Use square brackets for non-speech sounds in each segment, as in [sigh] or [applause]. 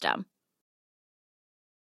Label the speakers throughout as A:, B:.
A: system.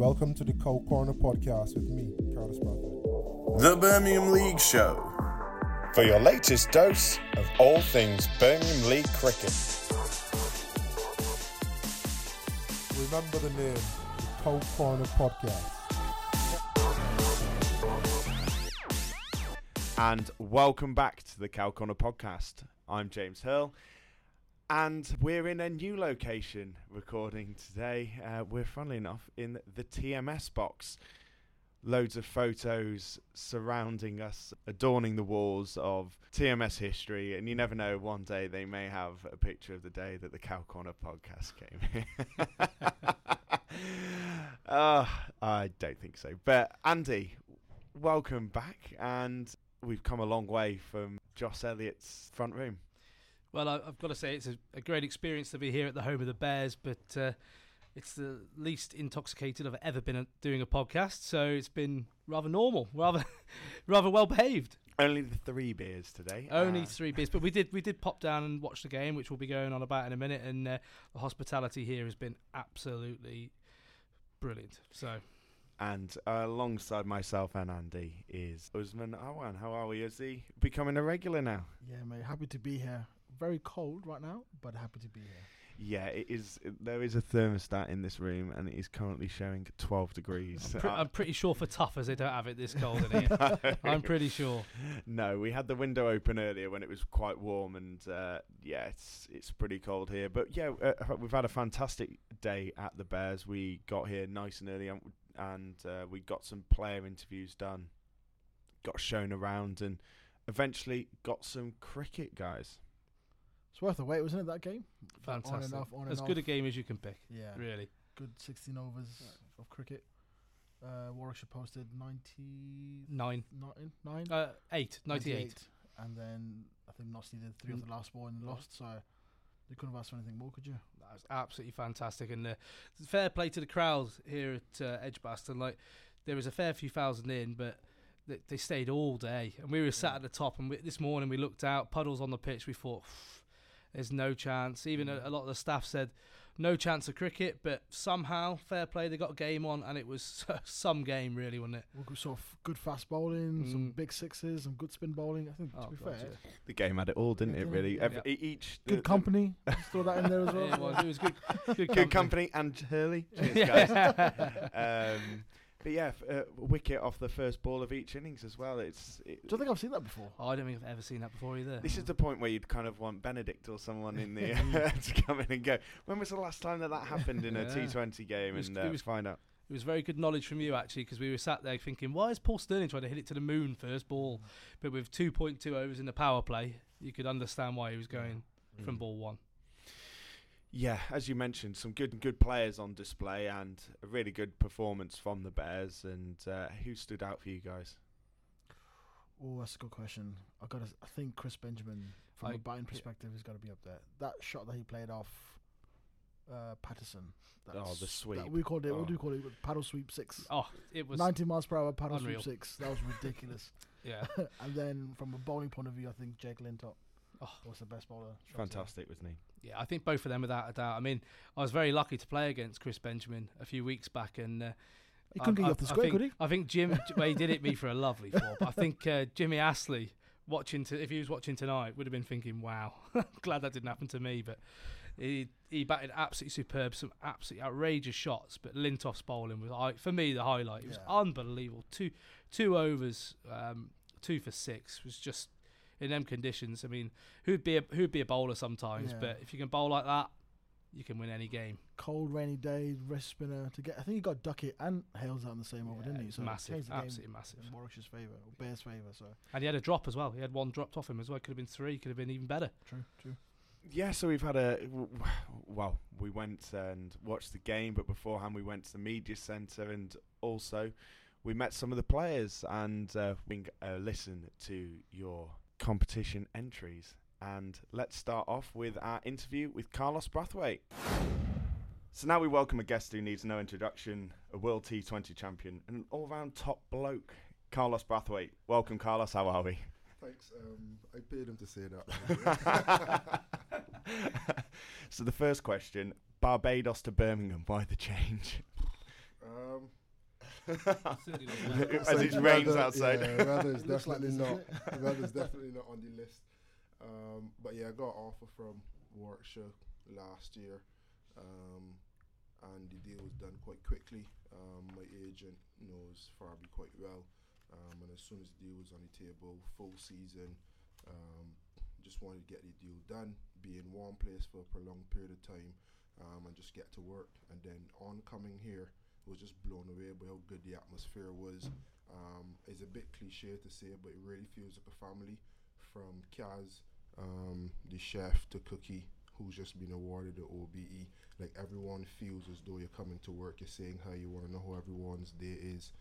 B: Welcome to the Cold Corner podcast with me, Curtis Bradford.
C: The Birmingham League Show. For your latest dose of all things Birmingham League cricket.
B: Remember the name, the Cold Corner podcast.
D: and welcome back to the Cal Corner podcast. I'm James Hill, and we're in a new location recording today. Uh, we're, funnily enough, in the TMS box. Loads of photos surrounding us, adorning the walls of TMS history, and you never know, one day they may have a picture of the day that the Cal Corner podcast came here. [laughs] uh, I don't think so. But Andy, welcome back, and we've come a long way from Joss Elliott's front room.
E: Well, I, I've got to say it's a, a great experience to be here at the home of the Bears, but uh, it's the least intoxicated I've ever been at doing a podcast, so it's been rather normal, [laughs] rather rather well behaved.
D: Only the three beers today.
E: Only
D: Uh,
E: three beers, but we did we did pop down and watch the game, which we'll be going on about in a minute. And uh, the hospitality here has been absolutely brilliant. So
D: And uh, alongside myself and Andy is Usman Awan. How are we? Is he becoming a regular now?
F: Yeah, mate. Happy to be here. Very cold right now, but happy to be here.
D: Yeah, it is. There is a thermostat in this room, and it is currently showing 12 degrees.
E: I'm, pre- I'm pretty sure for Tuffers they don't have it this cold in here. [laughs] I'm pretty sure.
D: No, we had the window open earlier when it was quite warm, and uh, yeah, it's it's pretty cold here. But yeah, uh, we've had a fantastic day at the Bears. We got here nice and early, and, and uh, we got some player interviews done, got shown around, and eventually got some cricket, guys.
F: It's worth the wait, wasn't it? That game.
E: Fantastic.
F: On and off, on and
E: as good a game as you can pick.
F: Yeah,
E: Really.
F: good 16 overs of cricket. Uh, Warwickshire posted 90
E: Nine.
F: nine, nine
E: Uh, eight. 98.
F: 98. and then I think Nosley did three of the last four and lost. So you couldn't have asked for anything more, could you?
E: That was absolutely fantastic, and uh, fair play to the crowd here at uh, Edgbaston. Like there was a fair few thousand in, but they, they stayed all day, and we were sat at the top. And we, this morning we looked out, puddles on the pitch. We thought, there's no chance. Even a, a lot of the staff said, no chance of cricket. But somehow, fair play, they got a game on, and it was [laughs] some game, really, wasn't it?
F: We sort of good fast bowling, some
E: Mm.
F: big sixes, some good spin bowling. I think
E: Oh,
F: to be
E: God,
F: fair,
E: yeah.
D: The game had it all, didn't
F: Yeah,
D: it? Really,
E: Yeah.
D: Every, each
F: good
D: the-
F: company. [laughs] Just throw that in there as well.
E: it was. It was good. Good,
D: good company and Hurley. [laughs] Cheers, guys. Um, but yeah, f- uh, wicket off the first ball of each innings as well. It's it,
F: Do you think I've seen that before?
E: Oh, I don't think I've ever seen that before either.
D: this is the point where you'd kind of want Benedict or someone in the [laughs] [laughs] to come in and go. When was the last time that that happened in a [laughs]
E: Yeah.
D: T20 game?
E: It was-
D: and
E: it
D: uh,
E: was-
D: find out.
E: It was very good knowledge from you actually, because we were sat there thinking, why is Paul Stirling trying to hit it to the moon first ball? But with 2.2 overs in the power play, you could understand why he was going from ball one.
D: Yeah, as you mentioned, some good good players on display and a really good performance from the Bears. And uh, who stood out for you guys?
F: Oh, that's a good question. I got. I think Chris Benjamin, from
E: I-
F: a batting perspective, has got to be up there. That shot that he played off uh, Patterson.
D: Oh, the sweep.
F: That we called it. What
D: Oh.
F: do we call it? Paddle sweep six.
E: Oh, it was
F: 90 miles per hour paddle
E: unreal.
F: sweep six. That was ridiculous. [laughs]
E: yeah. [laughs]
F: and then from a bowling point of view, I think Jake Lintott
E: Oh.
F: was the best bowler. shot today.
D: Fantastic, wasn't he?
E: Yeah, I think both of them without a doubt. I mean, I was very lucky to play against Chris Benjamin a few weeks back, and uh,
F: He couldn't
E: I,
F: get you off the
E: I- I
F: square,
E: think,
F: could he?
E: I think Jim. [laughs] well, he did hit me for a lovely four, but I think uh, Jimmy Astley watching to, if he was watching tonight would have been thinking, "Wow, [laughs] glad that didn't happen to me." But he he batted absolutely superb, some absolutely outrageous shots. But Lintott's bowling was I- for me the highlight. It was
F: Yeah.
E: unbelievable. Two two overs, um, two for six was just in them conditions. I mean, who'd be a, who'd be a bowler sometimes,
F: Yeah.
E: but if you can bowl like that, you can win any game.
F: Cold, rainy day, wrist spinner to get. I think he got Duckett and Hales out in the same over, didn't he? So
E: massive,
F: changed the game
E: absolutely massive.
F: in Warwickshire's favour, or Bears' favour. So
E: And he had a drop as well. He had one dropped off him as well. Could have been three. Could have been even better.
F: true, true.
D: Yeah, so we've had a w- w- well, we went and watched the game, but beforehand we went to the media centre and also we met some of the players and uh, we can uh, listen to your competition entries. And let's start off with our interview with Carlos Brathwaite. So now we welcome a guest who needs no introduction, a World T20 champion, and an all-round top bloke, Carlos Brathwaite. Welcome, Carlos. How are we?
B: Thanks. Um, I paid him to say that. [laughs]
D: so the first question: Barbados to Birmingham. Why the change?
B: um,
D: As it rains
B: weather-
D: outside.
B: Yeah, weather is [laughs]
F: It like
B: definitely
F: this,
B: not. [laughs]
F: isn't
B: definitely not on the list. Um, but yeah, I got an offer from Warwickshire last year, um, and the deal was done quite quickly. Um, my agent knows Farby quite well, um, and as soon as the deal was on the table, full season, um, just wanted to get the deal done, be in one place for a prolonged period of time, um, and just get to work. And then on coming here, was just blown away by how good the atmosphere was. Um, it's a bit cliche to say, but it really feels like a family. From Kaz, um, the chef, to Cookie, who's just been awarded the OBE. Like everyone feels as though you're coming to work. You're saying how you want to know how everyone's day is.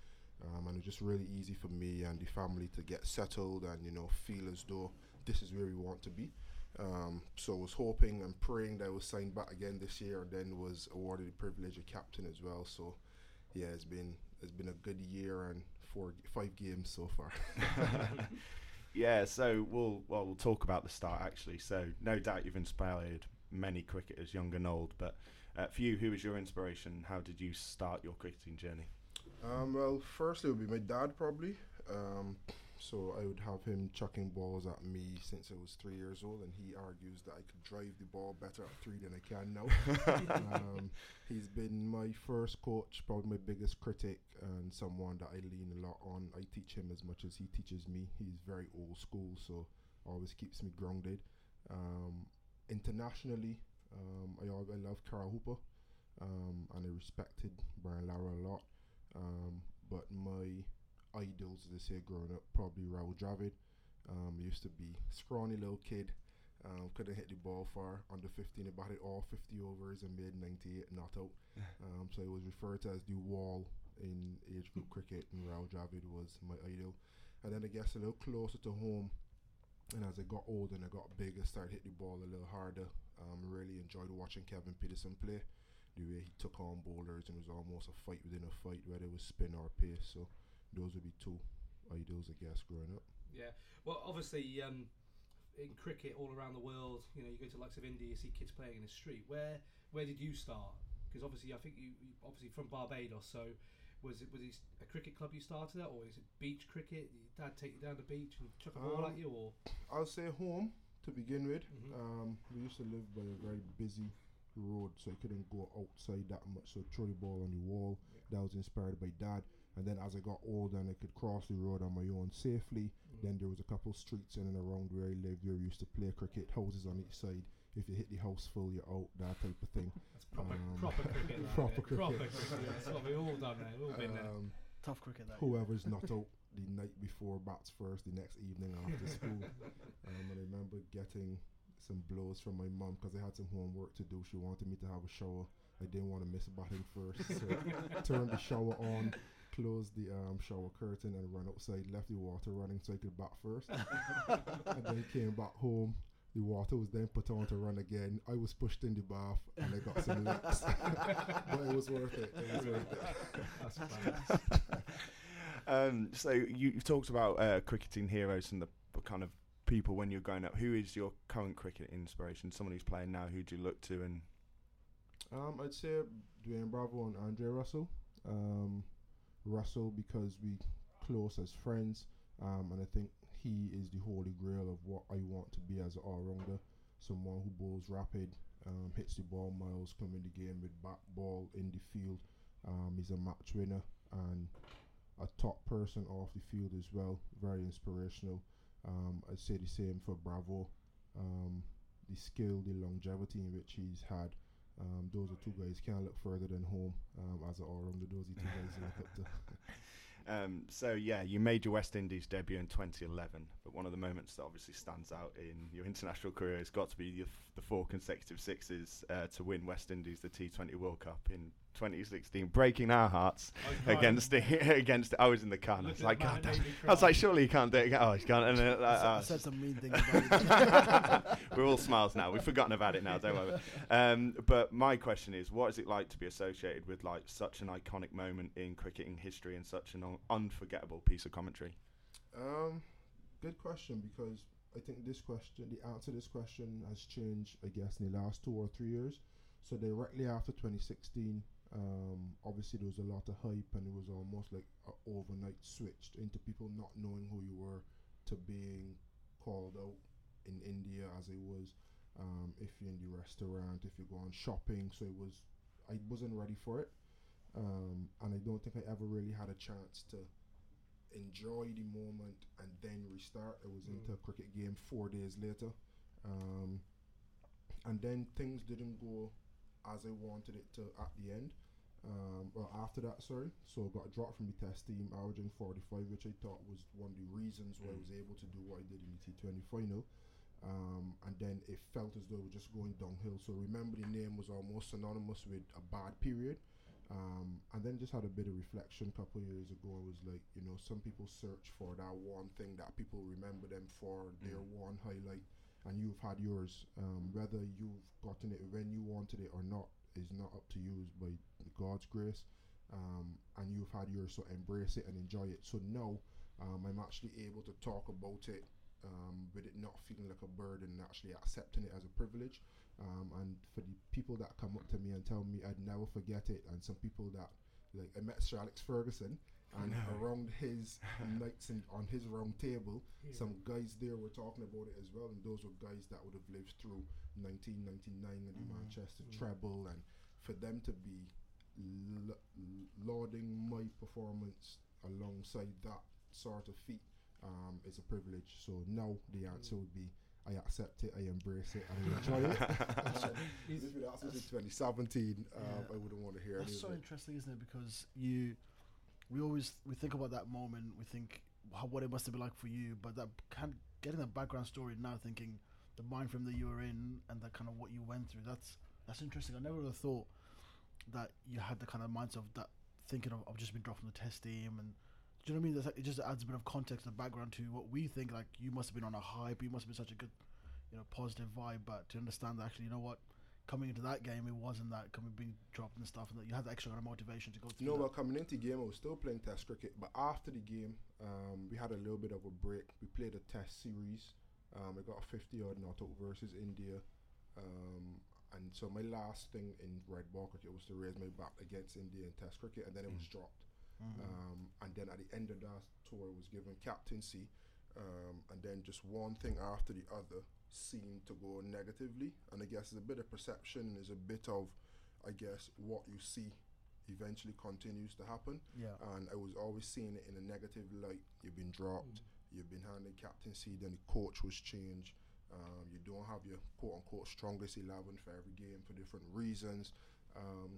B: Um, and it's just really easy for me and the family to get settled and you know feel as though this is where we want to be. Um, so I was hoping and praying that I was signed back again this year, and then was awarded the privilege of captain as well. So yeah, it's been it's been a good year and four five games so far. [laughs]
D: yeah, so we'll well we'll talk about the start actually. So no doubt you've inspired many cricketers, young and old. But uh, for you, who was your inspiration? How did you start your cricketing journey?
B: Um, well, firstly, it would be my dad probably. Um, so I would have him chucking balls at me since I was three years old, and he argues that I could drive the ball better at three than I can now. [laughs] um, he's been my first coach, probably my biggest critic, and someone that I lean a lot on. I teach him as much as he teaches me. He's very old school, so always keeps me grounded. Um, internationally, um, I, I love Carl Hooper, um, and I respected Brian Lara a lot. Um, but my idols, as they say, growing up, probably Rahul Dravid. Um, used to be scrawny little kid. Um, couldn't hit the ball far under 15. He batted all 50 overs and made 98 not out. [laughs] Um, so he was referred to as the wall in age group cricket, and Rahul Dravid was my idol. And then I guess a little closer to home, and as I got older and I got bigger, started hitting the ball a little harder. Um, really enjoyed watching Kevin Pietersen play. The way he took on bowlers and it was almost a fight within a fight, whether it was spin or pace. So those would be two idols, I guess, growing up.
E: Yeah. Well, obviously, um, in cricket all around the world, you know, you go to likes of India, you see kids playing in the street. Where where did you start? Because obviously, I think you, you obviously from Barbados. So was it was it a cricket club you started at, or is it beach cricket? Did your dad take you down the beach and chuck a ball
B: Um,
E: at you, or
B: I'll say home to begin with.
E: Mhm.
B: Um, we used to live by a very busy road, so I couldn't go outside that much. So throw the ball on the wall. That was inspired by dad. And then as I got older and I could cross the road on my own safely, then there was a couple streets in and around where I lived where we used to play cricket. Houses on each side. If you hit the house full, you're out. That type of thing.
E: that's proper
B: um,
E: proper [laughs] cricket. that,
B: proper cricket.
E: Proper cricket. That's what we've all done there. We've all been there.
B: Um,
F: Tough cricket. That
B: whoever's not [laughs] out the night before bats first the next evening after school. [laughs] Um, and I remember getting some blows from my mum because I had some homework to do. She wanted me to have a shower. I didn't want to miss batting first, so turned the shower on, closed the um, shower curtain, and ran outside. Left the water running so I could bath first, [laughs] and then came back home. The water was then put on to run again. I was pushed in the bath and I got some licks, [laughs] but it was worth it. It was worth it.
E: That's [laughs] fantastic.
D: Um, so you, you've talked about uh, cricketing heroes and the the kind of people when you're growing up. Who is your current cricket inspiration? Someone who's playing now. Who do you look to? And
B: Um, I'd say Dwayne Bravo and Andre Russell. Um, Russell because we close as friends, um, and I think he is the holy grail of what I want to be as an all-rounder. Someone who bowls rapid, um, hits the ball miles, come in the game with bat ball in the field. Um, he's a match winner and a top person off the field as well. Very inspirational. Um, I'd say the same for Bravo. Um, the skill, the longevity in which he's had. Um, those are two guys can't look further than home um, as an all-rounder. Those are two guys to look up to. [laughs]
D: um, so yeah, you made your West Indies debut in 2011, but one of the moments that obviously stands out in your international career has got to be the, the four consecutive sixes uh, to win West Indies the T20 World Cup in 2016, breaking our hearts against the [laughs] against. I was in the car. And I was like, God, damn. I was like, surely you can't do it. again." Oh, he's gone. And then, uh, [laughs]
F: I said- I said some mean things about it. [laughs]
D: We're all smiles now. We've forgotten about it now. Don't worry. Um, but my question is, what is it like to be associated with like such an iconic moment in cricketing history and such an un- unforgettable piece of commentary?
B: Um, good question because I think this question, the answer to this question has changed, I guess, in the last two or three years. So directly after 2016, um, obviously there was a lot of hype and it was almost like overnight switched into people not knowing who you were to being called out in India as it was. Um, if you're in the restaurant, if you go on shopping, so it was, I wasn't ready for it, um, and I don't think I ever really had a chance to enjoy the moment and then restart. I was into a cricket game four days later. Um, and then things didn't go as I wanted it to at the end. Um, well, after that, sorry. So I got dropped from the test team, averaging 45, which I thought was one of the reasons why I was able to do what I did in the T20 final. Um, and then it felt as though it was just going downhill. So remember, the name was almost synonymous with a bad period. Um, and then just had a bit of reflection a couple of years ago. I was like, you know, some people search for that one thing that people remember them for, their one highlight, and you've had yours. Um, whether you've gotten it when you wanted it or not is not up to you, it's by God's grace. Um, and you've had yours, so embrace it and enjoy it. So now um, I'm actually able to talk about it um, with it not feeling like a burden actually accepting it as a privilege. Um, and for the people that come up to me and tell me I'd never forget it, and some people that like I met Sir Alex Ferguson, and around his [laughs] nights in, on his round table, some guys there were talking about it as well, and those were guys that would have lived through 1999 and the Manchester treble, and for them to be l- lauding my performance alongside that sort of feat um, is a privilege. So now the answer would be I accept it, I embrace it, and I [laughs] enjoy it. Um, if asked 2017, um,
F: Yeah.
B: I wouldn't want to hear
F: That's so
B: it.
F: interesting, isn't it? Because you, we always we think about that moment. We think how, what it must have been like for you, but that kind getting the background story now, thinking the mind frame that you were in and that kind of what you went through. That's that's interesting. I never would have thought that you had the kind of mindset of that thinking of I've just been dropped from the test team and. Do you know what I mean? Like- It just adds a bit of context and background to what we think. Like you must have been on a hype. You must have been such a good, you know, positive vibe. But to understand that actually, you know what, coming into that game, it wasn't that coming being dropped and stuff, and that you had the extra kind of motivation to go through.
B: No,
F: that.
B: well, coming into the game, I was still playing Test cricket, but after the game, um, we had a little bit of a break. We played a Test series. Um, I got a 50 odd not out versus India. Um, and so my last thing in red ball cricket was to raise my bat against India in Test cricket, and then it was dropped. Um, and then at the end of that tour, I was given captaincy, um, and then just one thing after the other seemed to go negatively. And I guess it's a bit of perception, and there's a bit of, I guess, what you see eventually continues to happen.
F: Yeah.
B: And I was always seeing it in a negative light. You've been dropped. You've been handed captaincy. Then the coach was changed. Um, you don't have your quote unquote strongest eleven for every game for different reasons. Um,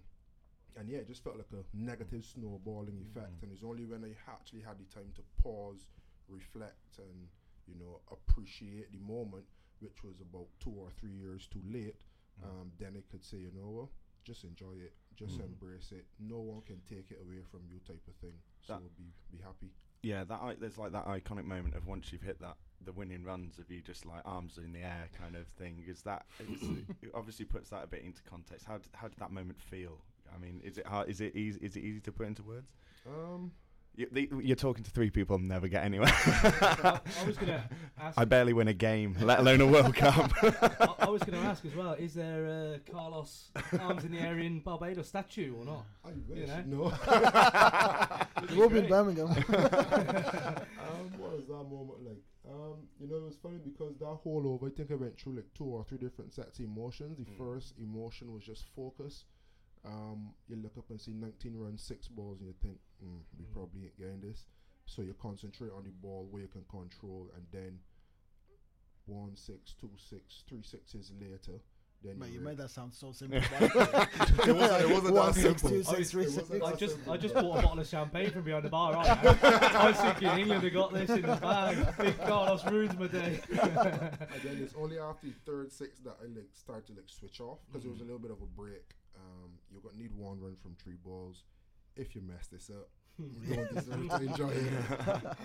B: and yeah, it just felt like a negative snowballing effect. And it's only when I actually had the time to pause, reflect, and you know appreciate the moment which was about two or three years too late,
D: Mm.
B: um, then I could say, you know what, just enjoy it, just
D: Mm.
B: embrace it. No one can take it away from you, type of thing. So
D: That-
B: be be happy.
D: Yeah, that I, there's like that iconic moment of once you've hit that the winning runs of you just like arms in the air kind of thing. Is that [coughs] it obviously puts that a bit into context? How did, how did that moment feel? I mean, is it hard, is it easy is it easy to put into words?
B: Um,
D: You, the, you're talking to three people and never get anywhere. [laughs]
E: I, I was gonna [laughs] ask.
D: I barely win a game, let alone a World Cup. [laughs]
E: I, I was going to ask as well. Is there a Carlos arms in the air in Barbados statue or not?
B: I wish
E: know?
B: no.
F: It will be in Birmingham.
B: um, what was that moment like? Um, you know, it was funny because that whole over, I think I went through like two or three different sets of emotions. The
D: Mm.
B: first emotion was just focus. Um, you look up and see 19 runs, six balls, and you think, mm, we
E: Mm.
B: probably ain't getting this. So you concentrate on the ball where you can control, and then one six, two six, three sixes later, then
F: Mate, you made that sound so [laughs] simple.
B: it wasn't, it wasn't that [laughs] simple.
F: two,
B: It
F: six, three,
B: wasn't
F: six.
E: I just
B: simple.
E: I just bought a bottle of champagne from behind the bar right. [laughs] I was thinking England have got this in the bag. Big Carlos ruined my day.
B: and then it's only after the third six that I like start to like switch off because
E: Mm.
B: it was a little bit of a break. Um, you got need one run from three balls. If you mess this up, you don't deserve to enjoy it.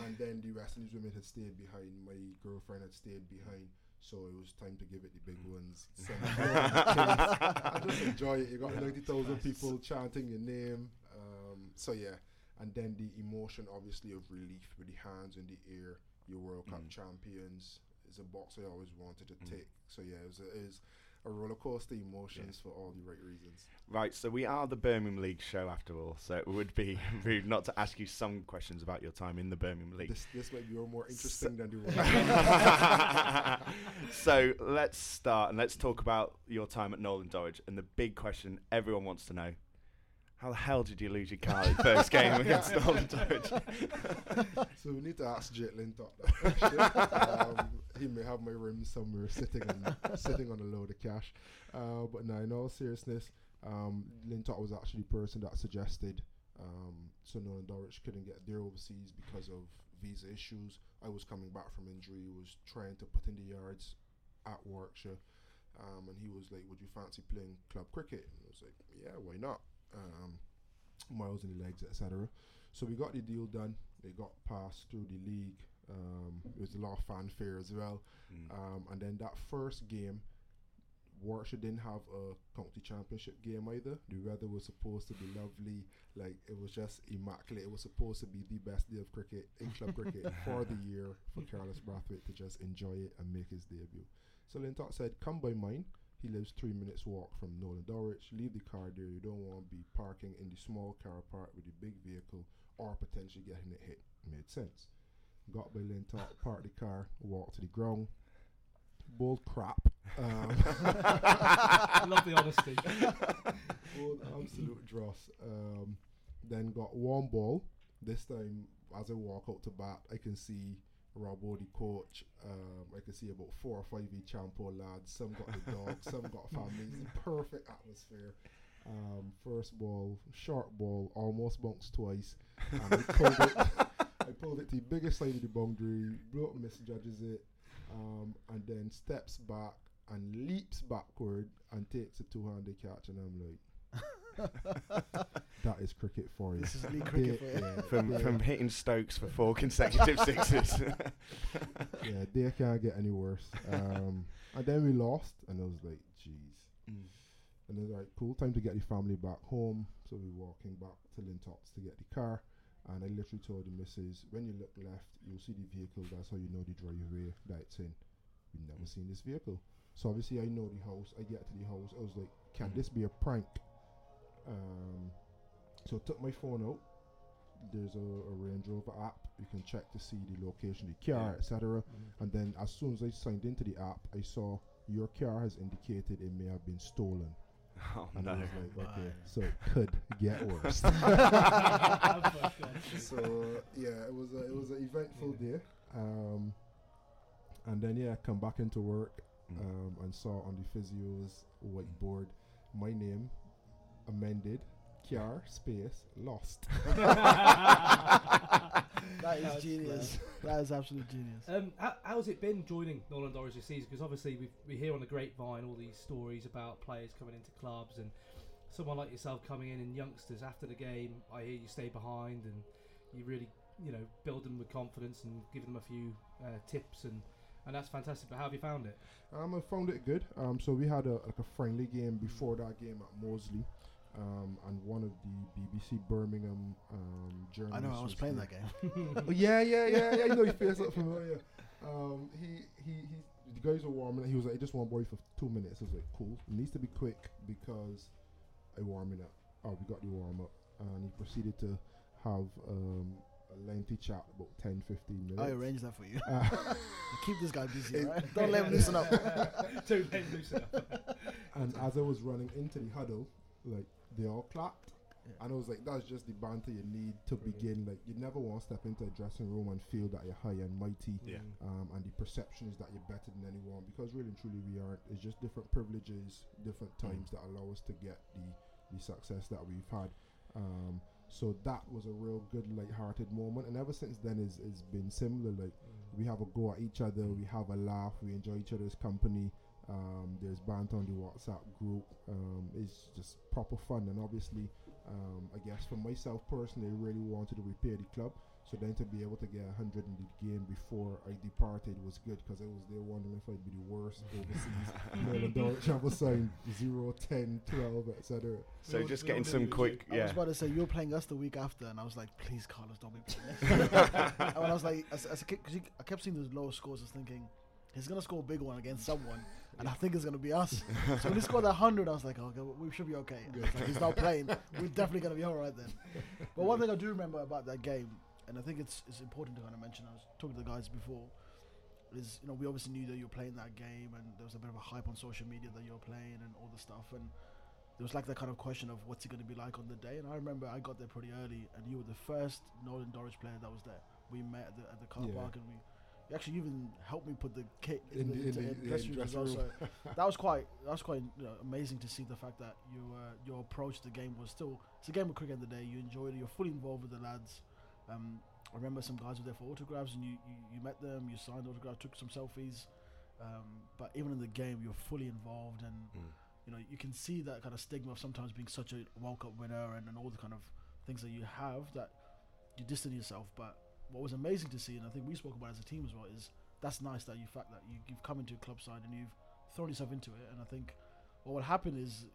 B: and then the rest of these women had stayed behind. My girlfriend had stayed behind. So it was time to give it the big
E: Mm.
B: ones. [laughs] Send it down the chase. and just enjoy it. You got ninety thousand people chanting your name. Um, so yeah, and then the emotion, obviously, of relief with the hands in the air. Your World Cup
D: Mm.
B: champions is a box I always wanted to
D: Mm.
B: take. So yeah, it was, a, it was a roller coaster emotions for all the right reasons.
D: Right, so we are the Birmingham League show after all, so it would be [laughs] rude not to ask you some questions about your time in the Birmingham League.
B: This this might be more interesting than the [laughs]
D: so let's start and let's talk about your time at Knowle and Dorridge. And the big question everyone wants to know: How the hell did you lose your car in first game [laughs] against Knowle and Dorridge? [laughs]
B: So we need to ask Jet Lintott that [laughs] um, he may have my room somewhere sitting on sitting on a load of cash. Uh, but no, in all seriousness, um, Lintott was actually the person that suggested um, so Knowle and Dorridge couldn't get there overseas because of visa issues. I was coming back from injury, was trying to put in the yards at Warwickshire. Um, and he was like, "Would you fancy playing club cricket?" And I was like, "Yeah, why not?" Um, miles in the legs, etc. So we got the deal done. It got passed through the league. Um, it was a lot of fanfare as well.
D: Mm.
B: Um, and then that first game, Warwickshire didn't have a county championship game either. The weather was supposed to be lovely. Like it was just immaculate. It was supposed to be the best day of cricket in club cricket [laughs] for the year for Carlos Brathwaite to just enjoy it and make his debut. So Lintott said, "Come by mine." He lives three minutes walk from Knowle and Dorridge. Leave the car there. You don't want to be parking in the small car park with the big vehicle or potentially getting it hit. Made sense. Got by Lintott, [laughs] parked the car, walked to the ground. Bull crap. Um, [laughs]
E: Love the honesty. [laughs]
B: Bull absolute dross. Um, then got one ball. This time, as I walk out to bat, I can see The coach. Um, I can see about four or five each Champo lads. Some got the dog, some got families. Perfect atmosphere. Um, first ball, short ball, almost bounced twice. And I pulled it. [laughs] I pulled it to the biggest side of the boundary. Bloke misjudges it, um, and then steps back and leaps backward and takes a two-handed catch. And I'm like, [laughs] that is cricket for you.
F: This is league cricket
B: They-
F: for [laughs] you.
B: yeah,
D: From
B: they-
D: from hitting Stokes for four [laughs] consecutive sixes.
B: yeah, they can't get any worse. Um, and then we lost, and I was like, jeez.
D: Mm.
B: And then like, cool, time to get the family back home. So we're walking back to Lintott's to get the car. And I literally told the missus, when you look left, you'll see the vehicle. That's how you know the driveway that it's in. We've never seen this vehicle. So obviously I know the house. I get to the house. I was like, can this be a prank? Um, so I took my phone out. There's a, a Range Rover app. You can check to see the location the car,
D: Yeah.
B: etc. And then as soon as I signed into the app, I saw your car has indicated it may have been stolen.
D: oh
B: And
D: no.
B: I was like, okay,
F: Right.
B: so it could get worse. [laughs] So yeah, it was a, it was an eventful day. Um, and then yeah, I come back into work
D: Mm.
B: um, and saw on the physio's whiteboard my name amended, Kiar space lost. [laughs]
F: that is
E: That's
F: genius. That is absolute genius.
E: Um, how, how's it been joining Knowle and Dorridge this season? Because obviously we we hear on the grapevine all these stories about players coming into clubs and someone like yourself coming in and youngsters after the game. I hear you stay behind and you really you know build them with confidence and give them a few uh, tips and and that's fantastic. But how have you found it?
B: Um, I found it good. Um, so we had a like a friendly game before that game at Mosley. Um, and one of the BBC Birmingham um, journalists.
F: I know. I was playing that game. [laughs]
B: Oh, yeah, yeah, yeah, yeah. You know, he feels up [laughs] familiar. Um, he, he, he. The guys were warming. up. He was like, "I just want to boy for two minutes." I was like, "Cool." It needs to be quick because I warming up. Oh, we got the warm up, and he proceeded to have um, a lengthy chat, about 10, 15 minutes.
F: I arranged that for you.
B: Uh, [laughs]
F: Keep this guy busy, right? Don't let him loosen up.
E: Don't let him loosen up.
B: and as I was running into the huddle, like they all clapped.
F: Yeah.
B: And I was like, that's just the banter you need to begin. Like, you never want to step into a dressing room and feel that you're high and mighty.
D: Yeah.
B: Um, and the perception is that you're better than anyone because really and truly we aren't. It's just different privileges, different times that allow us to get the, the success that we've had. Um, so that was a real good, light-hearted moment. And ever since then, it's, it's been similar. Like, we have a go at each other, we have a laugh, we enjoy each other's company. Um, there's banter on the WhatsApp group. Um, it's just proper fun, and obviously, um, I guess for myself personally, I really wanted to repair the club. So then to be able to get 100 in the game before I departed was good because I was there wondering if I'd be the worst overseas. [laughs] Knowle and Dor- travel sign 0, 10, 12, etc.
D: So
E: We all-
D: just getting some
E: you was
D: quick,
F: I was about to say you were playing us the week after, and I was like, please, Carlos, don't be playing us. [laughs] and when I was like, as, as a kid, I kept seeing those lower scores, I was thinking he's gonna score a big one against someone, and I think it's gonna be us. [laughs] so when he scored that hundred, I was like, okay, we should be okay. Like, he's not playing. We're definitely gonna be all right then. [laughs] But one thing I do remember about that game, and I think it's it's important to kind of mention. I was talking to the guys before. Is you know we obviously knew that you were playing that game, and there was a bit of a hype on social media that you were playing and all the stuff, and there was like that kind of question of what's it going to be like on the day. And I remember I got there pretty early, and you were the first Knowle and Dorridge player that was there. We met at the, at the car
B: Yeah.
F: park, and we you actually even helped me put the kit
B: In
F: in,
B: the- in
F: into
B: the-
F: in dressing room
B: dressing room.
F: So that was quite that was quite you know, amazing to see the fact that you uh, your approach to the game was still it's a game of cricket in the day. You enjoyed it. You're fully involved with the lads. Um, I remember some guys were there for autographs, and you, you, you met them. You signed autographs, took some selfies. Um, but even in the game, you're fully involved, and
D: Mm.
F: you know you can see that kind of stigma of sometimes being such a World Cup winner and, and all the kind of things that you have that you distance yourself. But what was amazing to see, and I think we spoke about as a team as well, is that's nice that you fact that you, you've come into a club side and you've thrown yourself into it. And I think what will happen is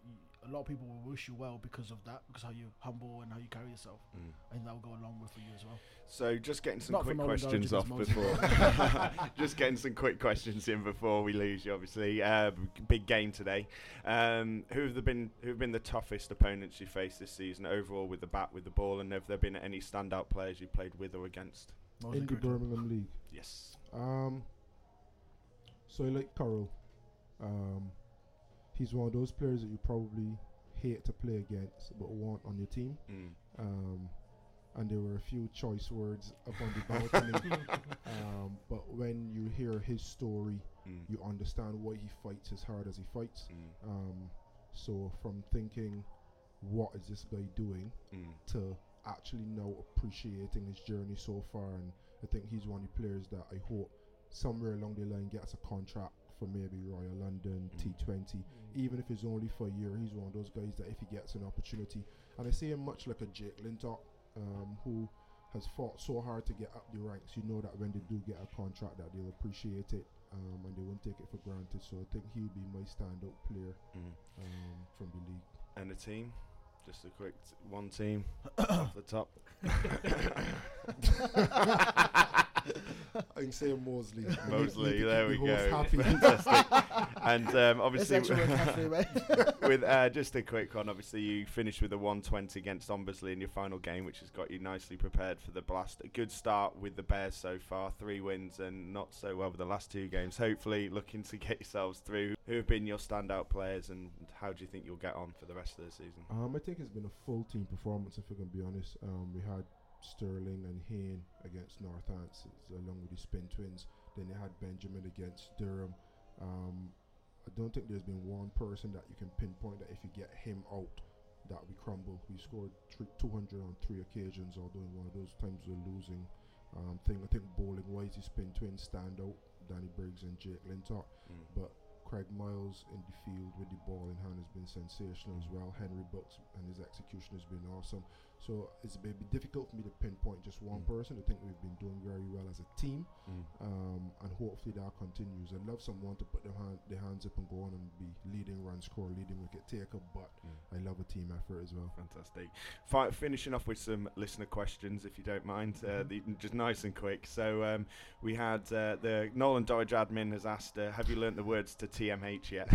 F: a lot of people will wish you well because of that, because how you humble and how you carry yourself.
D: Mm.
F: I think that will go a long way for you as well.
D: So just getting some
F: Not
D: quick questions off before. [laughs] [laughs] just getting some quick questions in before we lose you. Obviously, uh, big game today. Um, who have been? Who have been the toughest opponents you faced this season overall with the bat, with the ball, and have there been any standout players you played with or against?
F: Mostly
B: in the. Birmingham League.
D: Yes.
B: Um, so like Carroll. Um, he's one of those players that you probably hate to play against, but want on your team.
D: Mm.
B: Um, and there were a few choice words up on the balcony. [laughs] um, but when you hear his story,
D: Mm.
B: you understand why he fights as hard as he fights.
D: Mm.
B: Um, so from thinking, what is this guy doing,
D: Mm.
B: to actually now appreciating his journey so far. And I think he's one of the players that I hope somewhere along the line gets a contract for maybe Royal London,
D: Mm.
B: T20. Even if it's only for a year, he's one of those guys that if he gets an opportunity, and I see him much like a Jake Lintott, um, who has fought so hard to get up the ranks. You know that when they do get a contract, that they'll appreciate it. Um, and they won't take it for granted. So I think he'll be my standout player
D: Mm.
B: um, from the league.
D: And the team. Just a quick t- one team [coughs] off the top. [laughs] [laughs] [laughs]
B: I'm saying Moseley. [laughs]
D: Moseley,
B: Need
D: there we go.
B: happy.
D: Fantastic. [laughs] and um, obviously,
F: actually worth halfway, mate.
D: with uh, just a quick one, obviously you finished with a 120 against Ombersley in your final game, which has got you nicely prepared for the blast. A good start with the Bears so far, three wins, and not so well with the last two games. Hopefully, looking to get yourselves through. Who have been your standout players, and how do you think you'll get on for the rest of the season?
B: Um, I think it's been a full team performance, if we're going to be honest. Um, we had Stirling and Hain against Northants, along with the Spin Twins. Then they had Benjamin against Durham. Um, I don't think there's been one person that you can pinpoint that if you get him out, that we crumble. We scored three, 200 on three occasions, although in one of those times we're losing Um, thing I think bowling wise, his spin twins stand out. Danny Briggs and Jake Lintott,
D: Mm.
B: but Craig Miles in the field with the ball in hand has been sensational as well. Henry Brookes and his execution has been awesome. So it's maybe difficult for me to pinpoint just one
D: Mm.
B: person. I think we've been doing very well as a team,
D: Mm.
B: um, and hopefully that continues. I'd love someone to put their, hand, their hands up and go on and be leading run scorer, leading wicket taker, but
D: Mm.
B: I love a team effort as well.
D: Fantastic. Fi- finishing off with some listener questions, if you don't mind, uh, the, just nice and quick. So um, we had uh, the Knowle and Dorridge admin has asked, uh, "Have you learnt the words to TMH yet?"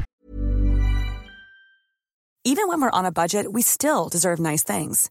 G: Even when we're on a budget, we still deserve nice things.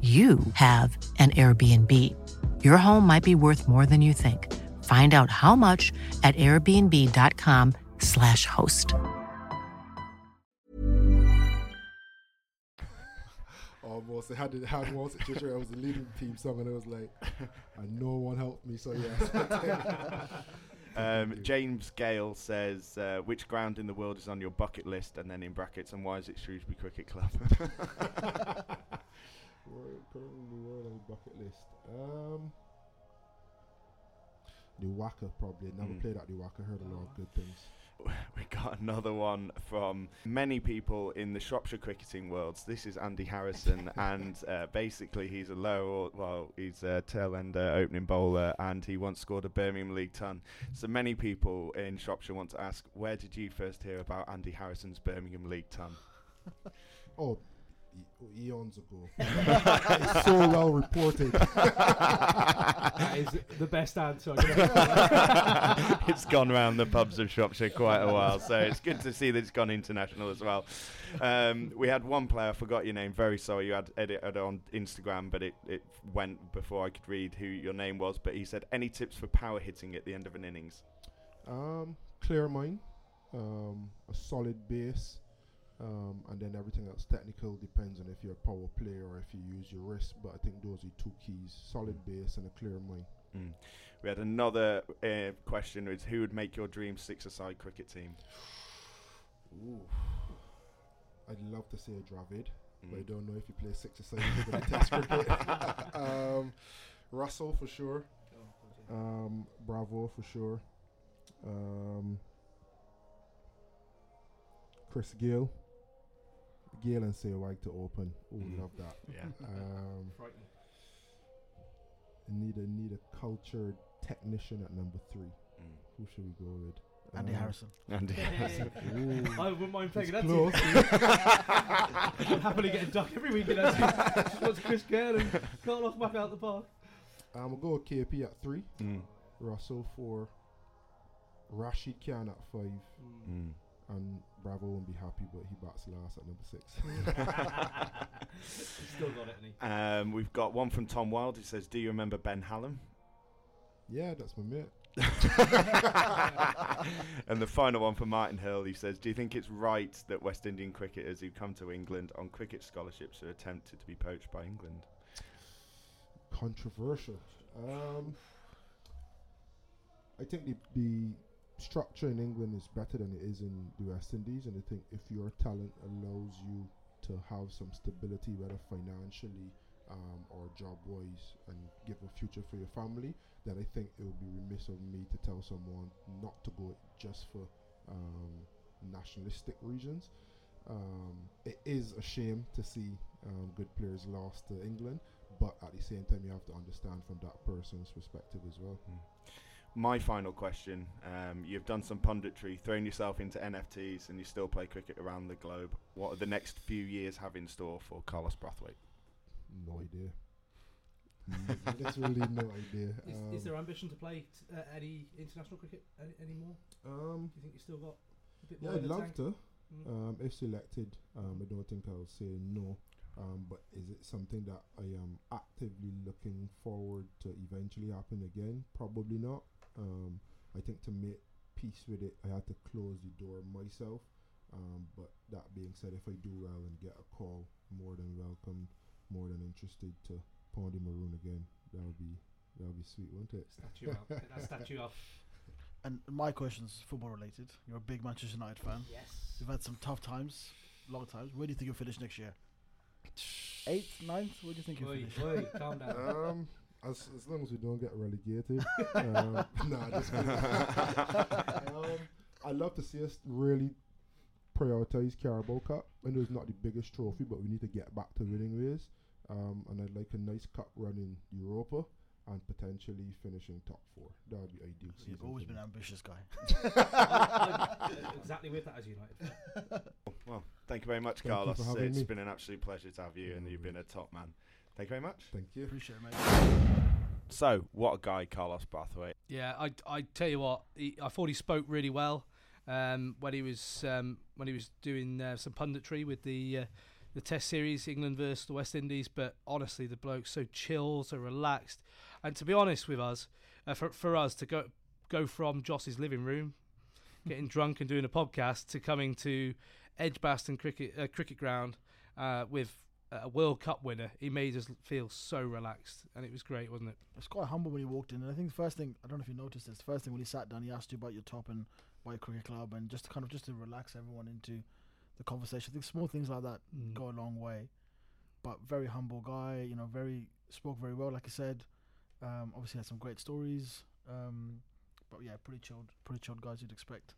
H: you have an Airbnb. Your home might be worth more than you think. Find out how much at airbnb.com/slash host.
B: Almost, I had it, had one situation where I was the leading team song, and I was like, [laughs] and no one helped me. So yes. [laughs]
D: Um, James Gale says, uh, "Which ground in the world is on your bucket list?" And then in brackets, and why is it Shrewsbury Cricket Club? [laughs]
B: Currently on the bucket list. Um, Newaka probably. Never
D: Mm.
B: played at Newaka. Heard a lot of good things. [laughs]
D: we got another one from many people in the Shropshire cricketing worlds. This is Andy Harrison, [laughs] and uh, basically he's a low, well, he's a tail ender opening bowler, and he once scored a Birmingham League ton. So many people in Shropshire want to ask, where did you first hear about Andy Harrison's Birmingham League ton?
B: Oh, eons ago. it's so well reported.
I: that is the best answer. I can ever-
D: it's gone round the pubs of Shropshire quite a while, so it's good to see that it's gone international as well. Um, we had one player, I forgot your name, very sorry, you had edited on Instagram, but it, it went before I could read who your name was. But he said, Any tips for power hitting at the end of an innings?
B: Um, clear mind, um, a solid base, um, and then everything else technical depends on if you're a power player or if you use your wrist. But I think those are two keys: solid base and a clear mind.
D: Mm. We had another uh, question: is who would make your dream six-a-side cricket team?
B: Ooh. I'd love to say a Dravid, but I
D: Mm.
B: don't know if he plays six aside in Test cricket. [laughs] um, Russell for sure. Um, Bravo for sure. Um, Chris Gayle. Gayle and say White to open. Oh,
D: Mm.
B: love that.
D: Yeah.
B: Um, [laughs]
I: Frightening.
B: need a need a cultured technician at number three.
D: Mm.
B: Who should we go with?
F: Andy
B: Um,
F: Harrison.
D: Andy [laughs] Harrison.
B: Ooh.
I: I wouldn't mind playing that
B: close.
I: team. I'd [laughs] happily get a duck every week in that team. Just watch Chris Gayle and can't off back out the park.
B: Um, we'll go with KP at three.
D: Mm.
B: Russell four. Rashid Khan at five.
D: Mm.
B: And Bravo won't be happy, but he bats last at number six. [laughs]
I: Still got it, and he.
D: Um, we've got one from Tom Wild who says, "Do you remember Ben Hallam?"
B: yeah, that's my mate. [laughs]
D: and the final one from Martin Hill, he says, "Do you think it's right that West Indian cricketers who come to England on cricket scholarships are attempted to be poached by England?"
B: Controversial. Um, I think the, the structure in England is better than it is in the West Indies, and I think if your talent allows you to have some stability, whether financially um, or job wise, and give a future for your family, then I think it would be remiss of me to tell someone not to go just for um, nationalistic reasons. Um, it is a shame to see um, good players lost to England, but at the same time, you have to understand from that person's perspective as well.
D: My final question: um, You've done some punditry, thrown yourself into NFTs, and you still play cricket around the globe. What are the next few years have in store for Carlos Brathwaite?
B: No idea. [laughs] Literally no idea.
I: Is,
B: Um,
I: is there ambition to play t- uh, any international cricket any, anymore?
B: Um,
I: Do you think you still got a bit
B: yeah,
I: more
B: I'd love
I: tank?
B: to.
I: Mm.
B: Um, if selected, um, I don't think I'll say no. Um, but is it something that I am actively looking forward to eventually happen again? Probably not. Um, I think to make peace with it, I had to close the door myself. Um, but that being said, if I do well and get a call, more than welcome, more than interested to pawn the maroon again. That would be that would be sweet, wouldn't it?
I: Statue up. That [laughs] statue up.
F: And my question's football related. You're a big Manchester United fan.
I: Yes.
F: You've had some tough times, long times. Where do you think you'll finish next year? Eighth, ninth? Where do you think you'll
I: Oi,
F: finish?
I: oi, calm down.
B: Um, as as long as we don't get relegated. [laughs] [laughs] um, nah, just um, I love to see us really prioritize Carabao Cup. I know it's not the biggest trophy, but we need to get back to winning ways. Um, and I'd like a nice cup run in Europa and potentially finishing top four. That would be ideal.
F: You've
B: season
F: always been an ambitious guy. [laughs]
I: Exactly with that as United.
D: Well, thank you very much,
B: Thank
D: Carlos.
B: for having
D: It's
B: me.
D: been an absolute pleasure to have you, and you've been a top man. Thank you very much.
B: Thank you.
F: Appreciate it, mate.
D: So, what a guy, Carlos Brathwaite.
E: Yeah, I I tell you what, he, I thought he spoke really well um, when he was um, when he was doing uh, some punditry with the uh, the Test series, England versus the West Indies. But honestly, the bloke's so chill, so relaxed, and to be honest with us, uh, for for us to go go from Joss's living room, getting [laughs] drunk and doing a podcast, to coming to Edgbaston cricket uh, cricket ground uh, with a World Cup winner, he made us feel so relaxed, and it was great, wasn't it?
F: It's quite humble when he walked in, and I think the first thing I don't know if you noticed this. The first thing when he sat down, he asked you about your top and about your cricket club, and just to kind of just to relax everyone into the conversation. I think small things like that
E: Mm.
F: go a long way. But very humble guy, you know, very spoke very well, like I said. Um, obviously had some great stories. Um, but yeah, pretty chilled, pretty chilled guys you'd expect.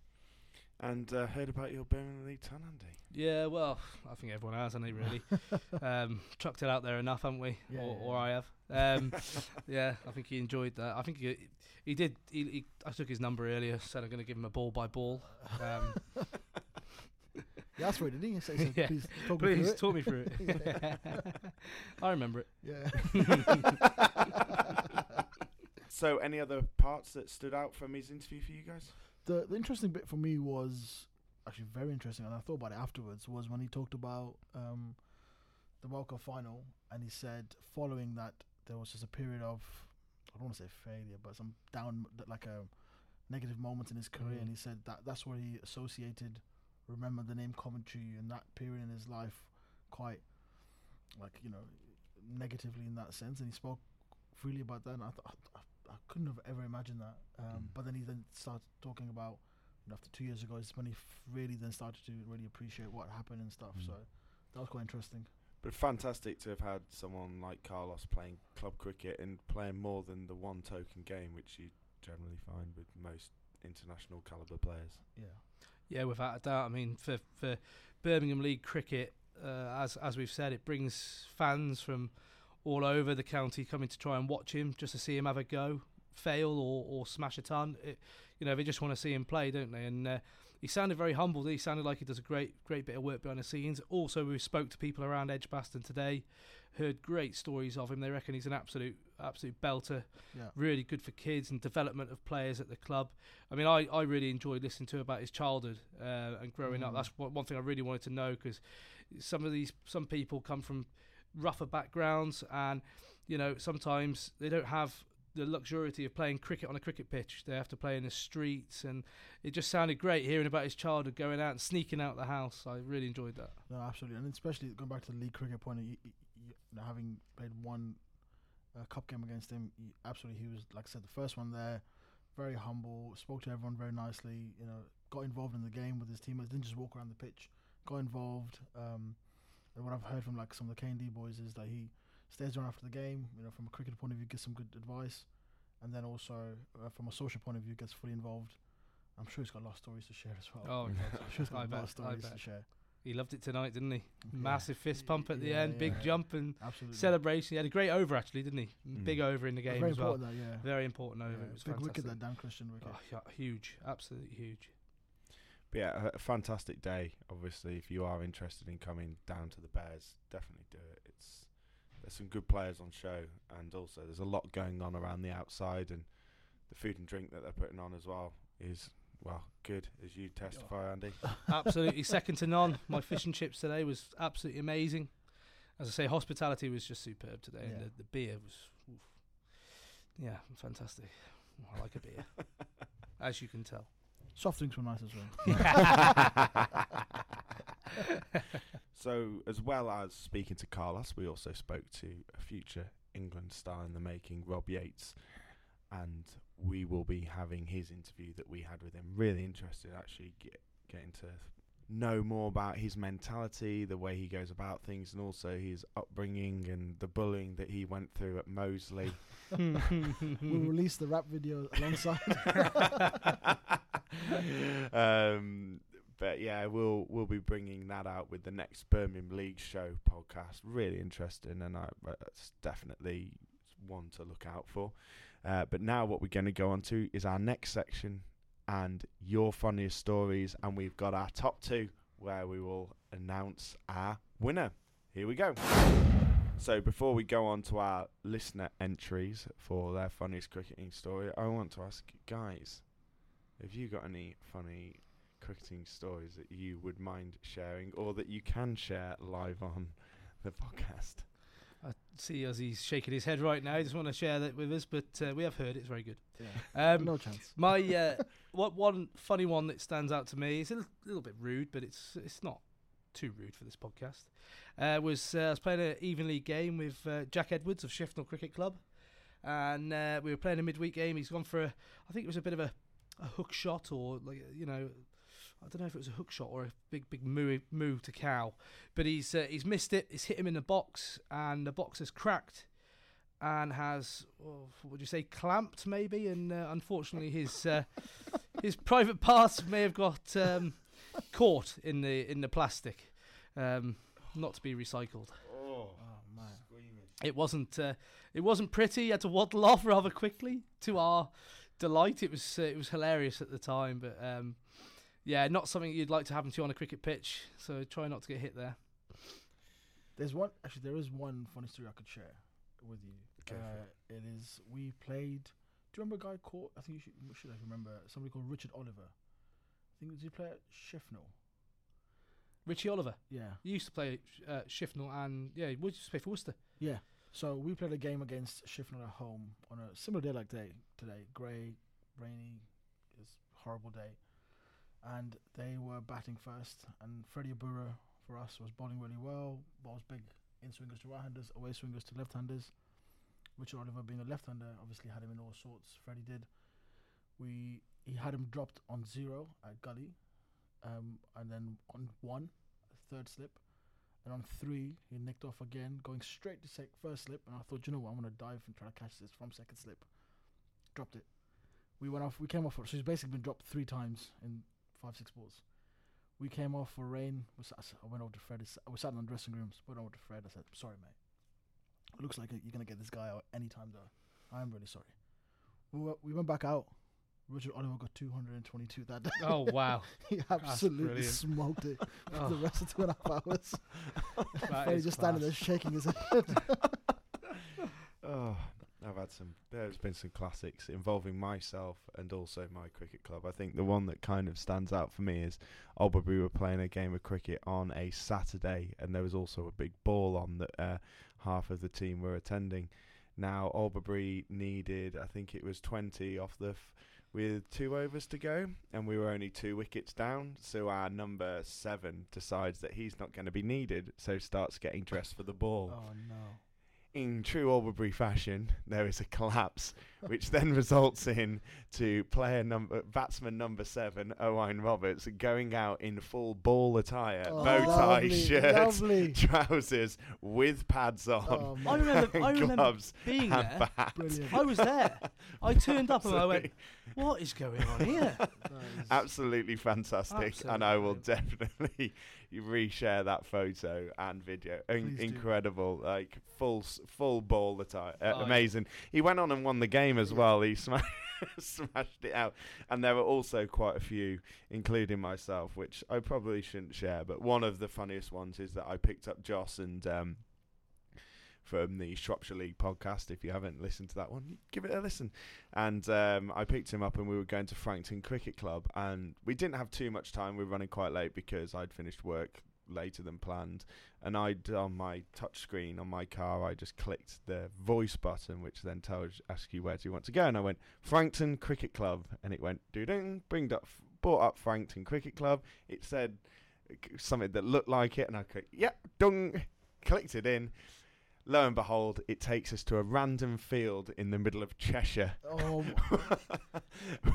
D: And uh, heard about your Birmingham League ton, Andy.
E: Yeah, well, I think everyone has, hasn't? Really, [laughs] um, chucked it out there enough, haven't we?
F: Yeah,
E: or,
F: yeah,
E: or. I have. Um, [laughs] yeah, I think he enjoyed that. I think he he did. He, he, I took his number earlier, said I'm going to give him a ball by ball. Um, [laughs]
F: asked for it, didn't he? He said, he said,
E: Yeah.
F: please talk
E: please
F: me through it.
E: talk me through it. I remember it.
F: Yeah.
D: So, any other parts that stood out from his interview for you guys?
F: the the interesting bit for me was actually very interesting, and I thought about it afterwards. Was when he talked about um, the World Cup final, and he said following that there was just a period of I don't want to say failure, but some down like a negative moment in his career,
E: Mm.
F: and he said that that's where he associated remember the name Coventry in that period in his life quite like you know negatively in that sense, and he spoke freely about that. And I, th- I, I- I couldn't have ever imagined that. Um, But then he then started talking about you know, after two years ago, is when he really then started to really appreciate what happened and stuff. So that was quite interesting.
D: But fantastic to have had someone like Carlos playing club cricket and playing more than the one token game, which you generally find with most international caliber players.
F: Yeah.
E: Yeah, without a doubt. I mean, for for Birmingham League cricket, uh, as as we've said, it brings fans from all over the county coming to try and watch him, just to see him have a go, fail or, or smash a ton. It, you know, they just want to see him play, don't they? And uh, he sounded very humble. He sounded like he does a great great bit of work behind the scenes. Also, we spoke to people around Edgbaston today, heard great stories of him. They reckon he's an absolute absolute belter
F: Yeah.
E: really good for kids and development of players at the club. I mean, I, I really enjoyed listening to about his childhood uh, and growing up.
F: Mm.
E: That's one, one thing I really wanted to know because some of these some people come from rougher backgrounds and you know sometimes they don't have the luxuriety of playing cricket on a cricket pitch. They have to play in the streets, and it just sounded great hearing about his childhood going out and sneaking out the house. I really enjoyed that.
F: No, absolutely, and especially going back to the league cricket point, you, you, you know, having played one uh, cup game against him, absolutely, he was like I said, the first one there, very humble, spoke to everyone very nicely. You know, got involved in the game with his teammates, didn't just walk around the pitch, got involved. Um, what I've heard from like some of the K and D boys is that he stays around after the game. You know, from a cricket point of view, gets some good advice, and then also uh, from a social point of view, gets fully involved. I'm sure he's got a lot of stories to share as well.
E: Oh, God. [laughs]
F: I'm sure he's got
E: I
F: a lot of stories to share.
E: He loved it tonight, didn't he? Massive fist pump at the
F: Yeah,
E: end, big
F: yeah.
E: jump and
F: Absolutely.
E: celebration. He had a great over actually, didn't he?
D: Mm.
E: Big over in the game
F: Very
E: as well.
F: important, that, yeah.
E: Very important over.
F: Yeah,
E: It was
F: big
E: fantastic.
F: wicket, that Dan Christian wicket.
E: Oh, hu- huge, absolutely huge.
D: But yeah, a- a fantastic day. Obviously, if you are interested in coming down to the Bears, definitely do it. It's there's some good players on show, and also there's a lot going on around the outside, and the food and drink that they're putting on as well is well good, as you testify, Andy. [laughs]
E: absolutely second to none. My fish and chips today was absolutely amazing. As I say, hospitality was just superb today, and the, the beer was, oof. yeah, fantastic. I like a beer, [laughs] as you can tell.
F: Soft drinks were nice as well. [laughs] [laughs]
D: so, as well as speaking to Carlos, we also spoke to a future England star in the making, Rob Yates, and we will be having his interview that we had with him. Really interested, actually, get, getting to know more about his mentality, the way he goes about things, and also his upbringing and the bullying that he went through at Moseley. [laughs]
F: we'll release the rap video alongside. [laughs]
D: um, but yeah, we'll we'll be bringing that out with the next Birmingham League Show podcast. Really interesting, and I, uh, it's definitely one to look out for. Uh, but now, what we're going to go on to is our next section and your funniest stories, and we've got our top two where we will announce our winner. Here we go. So before we go on to our listener entries for their funniest cricketing story, I want to ask you guys, have you got any funny cricketing stories that you would mind sharing or that you can share live on the podcast?
E: I see as he's shaking his head right now. He doesn't want to share that with us, but uh, we have heard it's very good.
F: Yeah.
E: Um,
F: no chance.
E: My uh, [laughs] what one funny one that stands out to me is a little, little bit rude, but it's it's not too rude for this podcast. Uh, was uh, I was playing an even league game with uh, Jack Edwards of Shifnal Cricket Club, and uh, we were playing a midweek game. He's gone for a, I think it was a bit of a, a hook shot or like you know. I don't know if it was a hook shot or a big, big moo, moo to cow, but he's uh, he's missed it. It's hit him in the box, and the box has cracked, and has oh, what would you say clamped maybe, and uh, unfortunately his uh, [laughs] his private parts may have got um, caught in the in the plastic, um, not to be recycled.
D: Oh,
F: man.
E: It wasn't uh, it wasn't pretty. He had to waddle off rather quickly. To our delight, it was uh, it was hilarious at the time, but um, yeah, not something you'd like to happen to you on a cricket pitch. So try not to get hit there.
F: There's one. Actually, there is one funny story I could share with you.
D: Go
F: uh, it is we played. Do you remember a guy called? I think you should, you should have remember somebody called Richard Oliver. I think did he play at Shifnal?
E: Richie Oliver.
F: Yeah.
E: He used to play uh, Shifnal and yeah, he used to play for Worcester.
F: Yeah. So we played a game against Shifnal at home on a similar day like day today. Grey, rainy, it's horrible day. And they were batting first and Freddie Abura for us was bowling really well. Balls big in swingers to right handers, away swingers to left handers. Richard Oliver being a left hander obviously had him in all sorts. Freddie did. We he had him dropped on zero at gully. Um, and then on one, third slip. And on three, he nicked off again, going straight to sec- first slip. And I thought, you know what, I'm going to dive and try to catch this from second slip. Dropped it. We went off, we came off, for, so he's basically been dropped three times in five, six balls. We came off for rain. We sat, I went over to Fred. We sat in the dressing rooms. Went over to Fred. I said, sorry, mate. It looks like you're going to get this guy out anytime, though. I'm really sorry. We went back out. Richard Oliver got 222 that day.
E: Oh, wow. [laughs]
F: he absolutely smoked it for
E: Oh.
F: the rest of two and a half hours. [laughs] Freddie
E: is
F: just standing there shaking his [laughs] head.
D: Oh, I've had some. There's been some classics involving myself and also my cricket club. I think the one that kind of stands out for me is Albury were playing a game of cricket on a Saturday, and there was also a big ball on that uh, half of the team were attending. Now Albury needed, I think it was 20 off the. F- with two overs to go, and we were only two wickets down. So our number seven decides that he's not going to be needed, so starts getting dressed for the ball
F: oh no!
D: in true Albury fashion, there is a collapse. Which then [laughs] results in to player number batsman number seven, Owain Roberts, going out in full ball attire,
F: Oh,
D: bow tie
F: lovely,
D: shirt,
F: lovely. [laughs]
D: trousers with pads on,
F: Oh, [laughs]
E: I remember, I remember
D: gloves,
E: being there.
D: bat.
E: I was there. I turned up and I went, "What is going on here?"
D: Absolutely fantastic, and I will
E: Absolutely
D: definitely reshare that photo and video. In-
F: Please do.
D: incredible, like full full ball attire, uh,
E: Oh, yeah.
D: amazing. He went on and won the game as well. He sma- [laughs] smashed it out, and there were also quite a few, including myself, which I probably shouldn't share. But one of the funniest ones is that I picked up Joss and. Um, from the Shropshire League podcast. If you haven't listened to that one, give it a listen. And um, I picked him up, and we were going to Frankton Cricket Club, and we didn't have too much time. We were running quite late because I'd finished work later than planned, and I'd on my touch screen on my car, I just clicked the voice button, which then tells asks you where do you want to go, and I went Frankton Cricket Club, and it went doo ding, bringed up, brought up Frankton Cricket Club. It said something that looked like it, and I clicked, yep, dung, clicked it in. Lo and behold, it takes us to a random field in the middle of Cheshire.
F: Oh,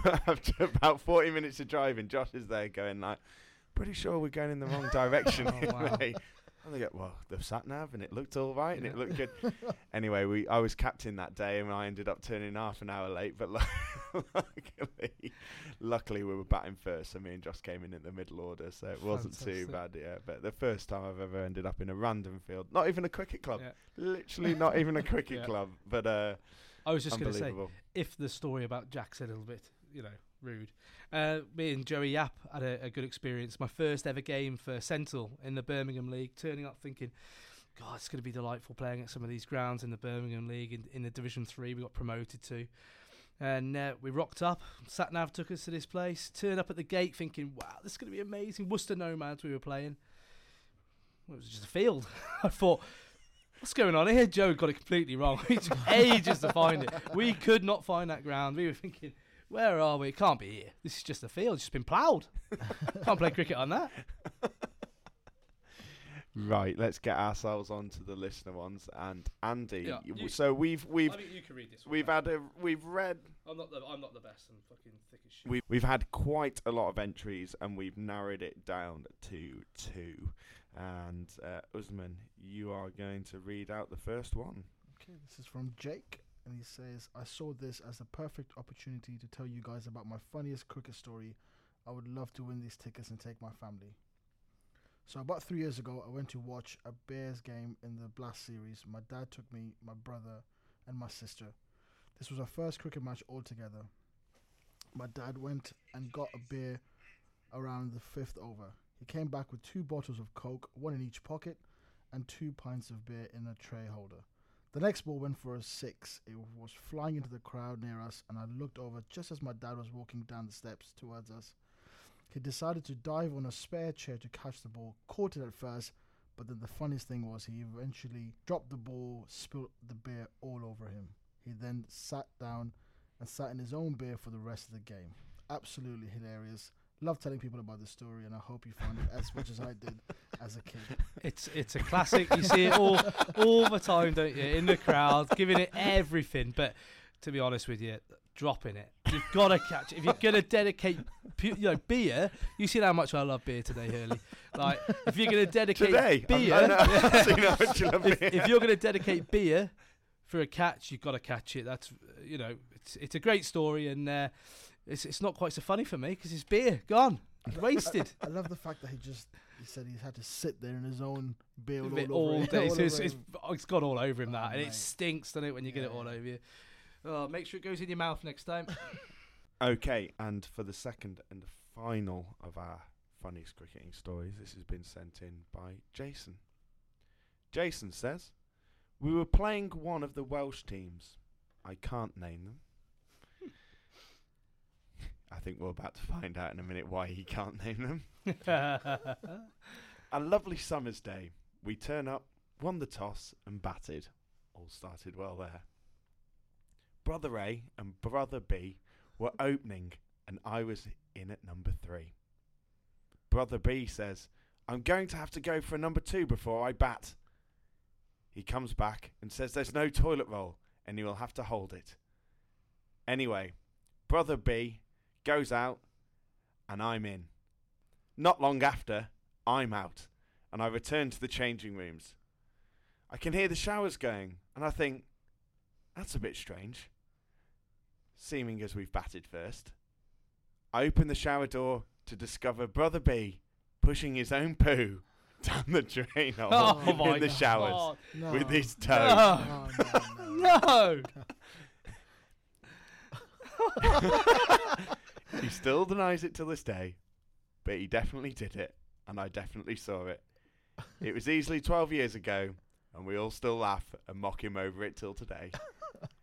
F: [laughs]
D: After about 40 minutes of driving, Josh is there going like, pretty sure we're going in the wrong [laughs] direction.
E: Oh, wow.
D: And they go, well, the sat nav, and it looked all right, and it looked good. [laughs] anyway, we I was captain that day, and I ended up turning half an hour late. But [laughs] luckily, luckily we were batting first, so me and Josh came in at the middle order, so it wasn't too bad. Yeah, but the first time I've ever ended up in a random field, not even a cricket club,
E: Yeah.
D: literally not even a cricket
E: Yeah.
D: club, but uh,
E: I was just going to say, if the story about Jack's a little bit, you know, rude. Uh, me and Joey Yap had a, a good experience. My first ever game for Central in the Birmingham League. Turning up thinking, God, it's going to be delightful playing at some of these grounds in the Birmingham League in, in the Division Three. We got promoted to, and uh, we rocked up. Sat nav took us to this place. Turned up at the gate thinking, wow, this is going to be amazing. Worcester Nomads we were playing. It was just a field. [laughs] I thought. What's going on here? Joe got it completely wrong. [laughs] It took ages to find it. We could not find that ground. We were thinking, where are we? It can't be here. This is just a field. It's just been ploughed. [laughs] Can't play cricket on that.
D: Right, let's get ourselves onto the listener ones. And Andy,
E: Yeah, you-
D: so we've we've
E: I think you can read this.
D: we've had a we've read
E: I'm not the I'm not the best. I'm fucking thick as shit.
D: we've we've had quite a lot of entries, and we've narrowed it down to two. And uh, Usman, you are going to read out the first one.
F: Okay, this is from Jake, and he says, I saw this as a perfect opportunity to tell you guys about my funniest cricket story. I would love to win these tickets and take my family. So, about three years ago, I went to watch a Bears game in the Blast series. My dad took me, my brother, and my sister. This was our first cricket match all together. My dad went and got a beer around the fifth over. He came back with two bottles of Coke, one in each pocket, and two pints of beer in a tray holder. The next ball went for a six. It was flying into the crowd near us, and I looked over just as my dad was walking down the steps towards us. He decided to dive on a spare chair to catch the ball, caught it at first, but then the funniest thing was he eventually dropped the ball, spilled the beer all over him. He then sat down and sat in his own beer for the rest of the game. Absolutely hilarious. Love telling people about this story, and I hope you found it as much as I did as a kid. [laughs]
E: It's it's a classic. You see it all all the time, don't you? In the crowd, giving it everything. But to be honest with you, dropping it. You've got to catch it. If you're gonna dedicate, you know, beer. You see how much I love beer today, Hurley. Like, if you're gonna dedicate
D: Today?
E: Beer, [laughs]
D: I know, I've seen how much you love
E: if,
D: beer.
E: if you're gonna dedicate beer for a catch, you've got to catch it. That's you know, it's it's a great story, and uh, it's it's not quite so funny for me because his beer gone, [laughs] wasted.
F: I love the fact that he just he said he had to sit there in his own beer all,
E: of it
F: over
E: all day. [laughs]
F: All
E: so it's, it's, it's gone all over him that,
F: Oh,
E: and
F: mate.
E: it stinks, doesn't it, when you get it all over you? Oh, make sure it goes in your mouth next time. [laughs]
D: Okay, and for the second and the final of our funniest cricketing stories, this has been sent in by Jason. Jason says, We were playing one of the Welsh teams. I can't name them. I think we're about to find out in a minute why he can't name them. [laughs] A lovely summer's day. We turn up, won the toss, and batted. All started well there. Brother A and Brother B were opening, and I was in at number three. Brother B says, I'm going to have to go for a number two before I bat. He comes back and says there's no toilet roll, and he will have to hold it. Anyway, brother B goes out, and I'm in. Not long after, I'm out, and I return to the changing rooms. I can hear the showers going, and I think, that's a bit strange. Seeming as we've batted first. I open the shower door to discover Brother B pushing his own poo down the drain hole [laughs]
E: Oh
D: in the
E: God.
D: showers
F: No.
D: with his toe.
E: No.
F: Oh, no, no. [laughs] [laughs]
E: No. [laughs]
D: he still denies it to this day, but he definitely did it, and I definitely saw it. It was easily 12 years ago, and we all still laugh and mock him over it till today. [laughs]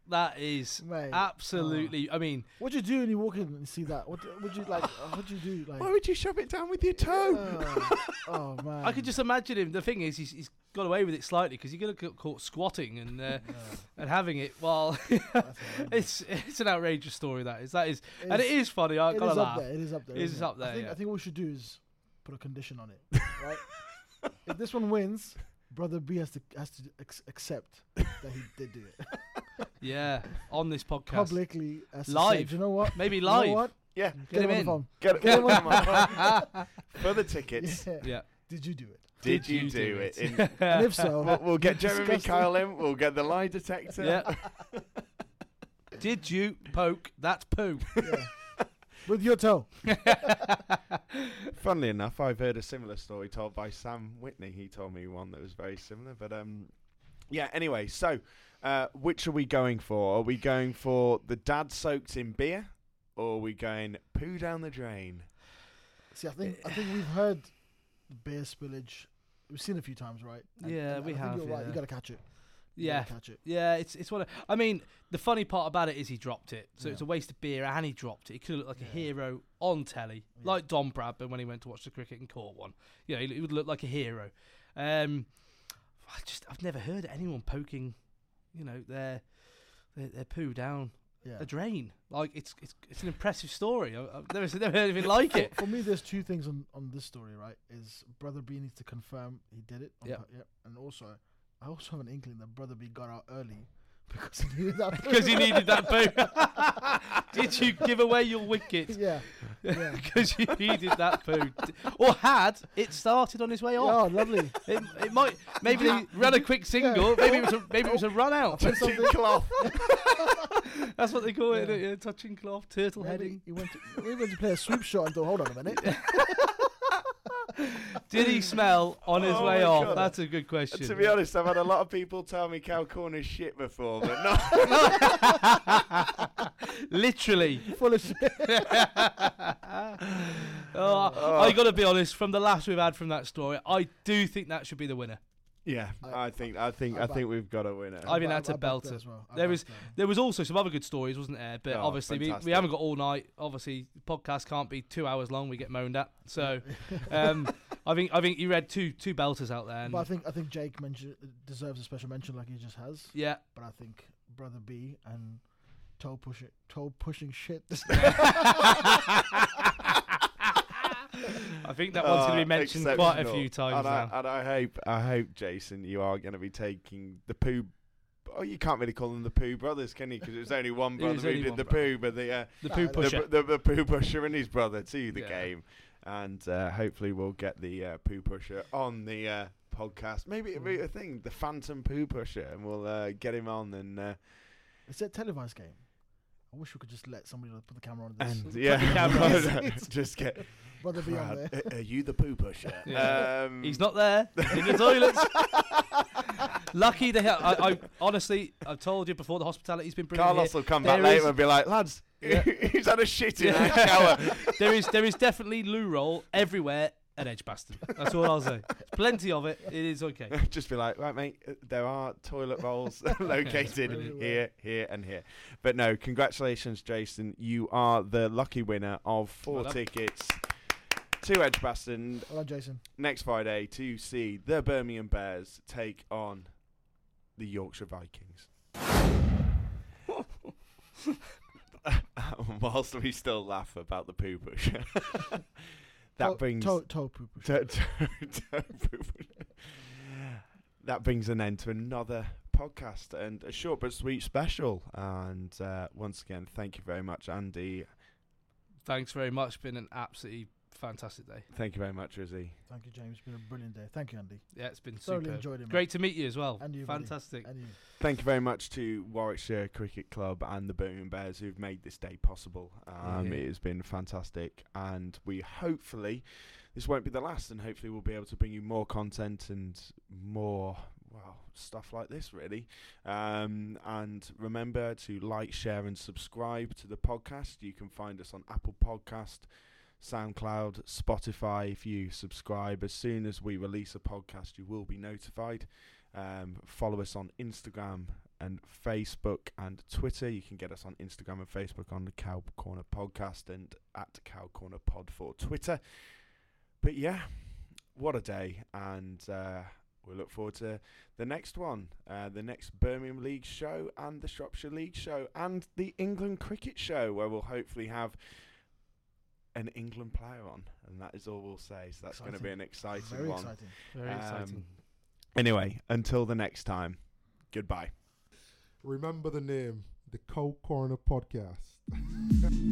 E: That is
F: Mate,
E: absolutely. I mean,
F: What'd you do when you walk in and see that? What would you like? uh, What'd you do? Like,
D: Why would you shove it down with your toe?
F: oh, oh, man,
E: I could just imagine him. The thing is, he's, he's got away with it slightly because you're going to get caught squatting and uh, [laughs] and having it while [laughs] it's it's an outrageous story. That is that is, and it
F: It's-
E: funny. I
F: It
E: gotta laugh.
F: there. It is up there.
E: It is
F: isn't
E: up there,
F: I think,
E: yeah.
F: I think what we should do is put a condition on it. [laughs] Right? if this one wins, brother B has to has to ex- accept that he did do it
E: Yeah, on this podcast,
F: publicly. Has to say,
E: Live.
F: "Do you know what?
E: maybe
F: You know
E: live.
F: what?
D: Yeah,
E: Get him
F: on
E: in.
F: the phone.
D: get.
F: Get him
D: come
F: on-
D: on. For the tickets,
F: Yeah.
E: Yeah.
F: Did you do it?
D: did, you do it? In,
F: And [laughs] if so,
D: we'll, we'll get Jeremy
F: discuss it.
D: Kyle in. We'll get the lie detector.
E: Yeah. [laughs] Did you poke that poo?
F: Yeah. with your toe. [laughs]
D: Funnily enough, I've heard a similar story told by Sam Whitney. He told me one that was very similar. But um, yeah. Anyway, so uh, which are we going for? Are we going for the dad soaked in beer, or are we going poo down the drain?
F: See, I think I think we've heard beer spillage. We've seen a few times, right?
E: Yeah, we
F: I
E: have.
F: You're right. You got to catch it. You
E: Yeah,
F: catch it.
E: yeah. It's it's one. Of, I mean, the funny part about it is he dropped it, so
F: Yeah.
E: it's a waste of beer, and he dropped it. He could have looked like a hero on telly, like Don Bradburn when he went to watch the cricket and caught one. You know, he, he would look like a hero. Um, I just I've never heard anyone poking, you know, their their, their poo down
F: Yeah.
E: a drain. Like it's it's it's an impressive story. I, I've never [laughs] never heard anything like it.
F: For me, there's two things on, on this story, right? Is brother B needs to confirm he did it.
E: Yep.
F: yep. And also, I also have an inkling that brother B got out early because he needed that. [laughs]
E: Because he needed that poo. [laughs] Did you give away your wicket? [laughs]
F: yeah. Yeah.
E: Because you needed that poo. Or had it started on his way off?
F: Oh, lovely.
E: It, it might maybe he ran a quick single. Maybe it was a, maybe it was a run out.
D: Touching cloth.
E: That's what they call it.
F: Yeah.
E: Yeah, touching cloth, turtle
F: Maybe
E: heading.
F: He went to, he went to play a sweep shot and thought, hold on a minute.
E: Did he smell on his
D: Oh
E: way off?
D: God.
E: That's a good question.
D: To be honest, I've had a lot of people tell me cow corner's shit before, but not. [laughs]
E: Literally.
F: Full of shit. [laughs]
E: Oh, I got to be honest. From the laughs we've had from that story, I do think that should be the winner.
D: yeah, I think I think
F: I
D: I think we've got a winner.
E: I think
F: I-
E: that's
F: I
E: a
F: backed
E: belter.
F: as well.
E: There was
F: that.
E: there was also some other good stories, wasn't there? But
D: Oh,
E: obviously we, we haven't got all night. Obviously, the podcast can't be two hours long. We get moaned at. So [laughs] um, I think I think you read two two belters out there. And
F: But I think I think Jake mention, deserves a special mention like he just has.
E: yeah,
F: But I think brother B and toe pushing toe pushing shit. [laughs] [laughs]
E: I think that one's going to
D: Uh,
E: be mentioned quite a few times
D: and
E: now.
D: I, and I hope, I hope, Jason, you are going to be taking the poo. Oh, you can't really call them the poo brothers, can you? Because it was only one brother who did the
E: brother.
D: poo, but the uh,
E: the
F: Nah,
E: poo pusher.
D: the, the, the poo pusher and his brother to the
E: Yeah.
D: game, and uh, hopefully we'll get the uh, poo pusher on the uh, podcast. Maybe it'll be
E: Mm.
D: a thing, the Phantom Poo Pusher, and we'll uh, get him on and. Uh,
F: it's a televised game. I wish we could just let somebody put the camera on this.
D: and [laughs] yeah,
E: camera [laughs] [laughs]
D: just get.
F: brother B on there.
D: are you the poo pusher?
E: Yeah.
D: Um,
E: He's not there in the toilets. Lucky the Ha- I, I honestly, I've told you before. The hospitality's been brilliant.
D: Carlos
E: here.
D: will come back
E: There
D: later and be like, lads,
E: Yeah. [laughs]
D: he's had a shit in
E: Yeah.
D: that shower. [laughs]
E: there is there is definitely loo roll everywhere at Edgbaston. That's all I'll say. Plenty of it. It is okay. [laughs]
D: Just be like, right, mate, uh, there are toilet rolls located
F: Brilliant.
D: here, here, and here. But no, congratulations, Jason. You are the lucky winner of four
E: Well
D: tickets to Edgbaston
F: Well done, Jason.
D: next Friday to see the Birmingham Bears take on the Yorkshire Vikings. [laughs] Whilst we still laugh about the poo pusher, [laughs] that
F: toe,
D: brings
F: toe, toe poo [laughs] poo.
D: Toe- toe- toe poo poo. that brings an end to another podcast and a short but sweet special. And uh, once again, thank you very much, Andy.
E: Thanks very much. Been an absolutely fantastic day.
D: Thank you very much, Rizzy.
F: Thank you, James. It's been a brilliant day. Thank you, Andy.
E: Yeah, it's been
F: Thoroughly
E: super.
F: enjoyed it, mate.
E: Great to meet you as well.
F: And you.
E: Fantastic.
F: And you.
D: Thank you very much to Warwickshire Cricket Club and the Birmingham Bears who've made this day possible. Um,
E: Yeah.
D: It has been fantastic, and we hopefully this won't be the last, and hopefully we'll be able to bring you more content and more well stuff like this really. Um, and remember to like, share, and subscribe to the podcast. You can find us on Apple Podcast. SoundCloud, Spotify. If you subscribe, as soon as we release a podcast, you will be notified. Um, follow us on Instagram and Facebook and Twitter. You can get us on Instagram and Facebook on the Cow Corner Podcast and at Cow Corner Pod for Twitter. But yeah, what a day. And uh, we look forward to the next one, uh, the next Birmingham League show and the Shropshire League show and the England Cricket show, where we'll hopefully have an England player on. And that is all we'll say. So that's going to be an exciting
F: Very
D: one.
F: exciting.
E: Very exciting.
D: Um, Anyway, until the next time, goodbye.
B: Remember the name, the Cow Corner Podcast. [laughs]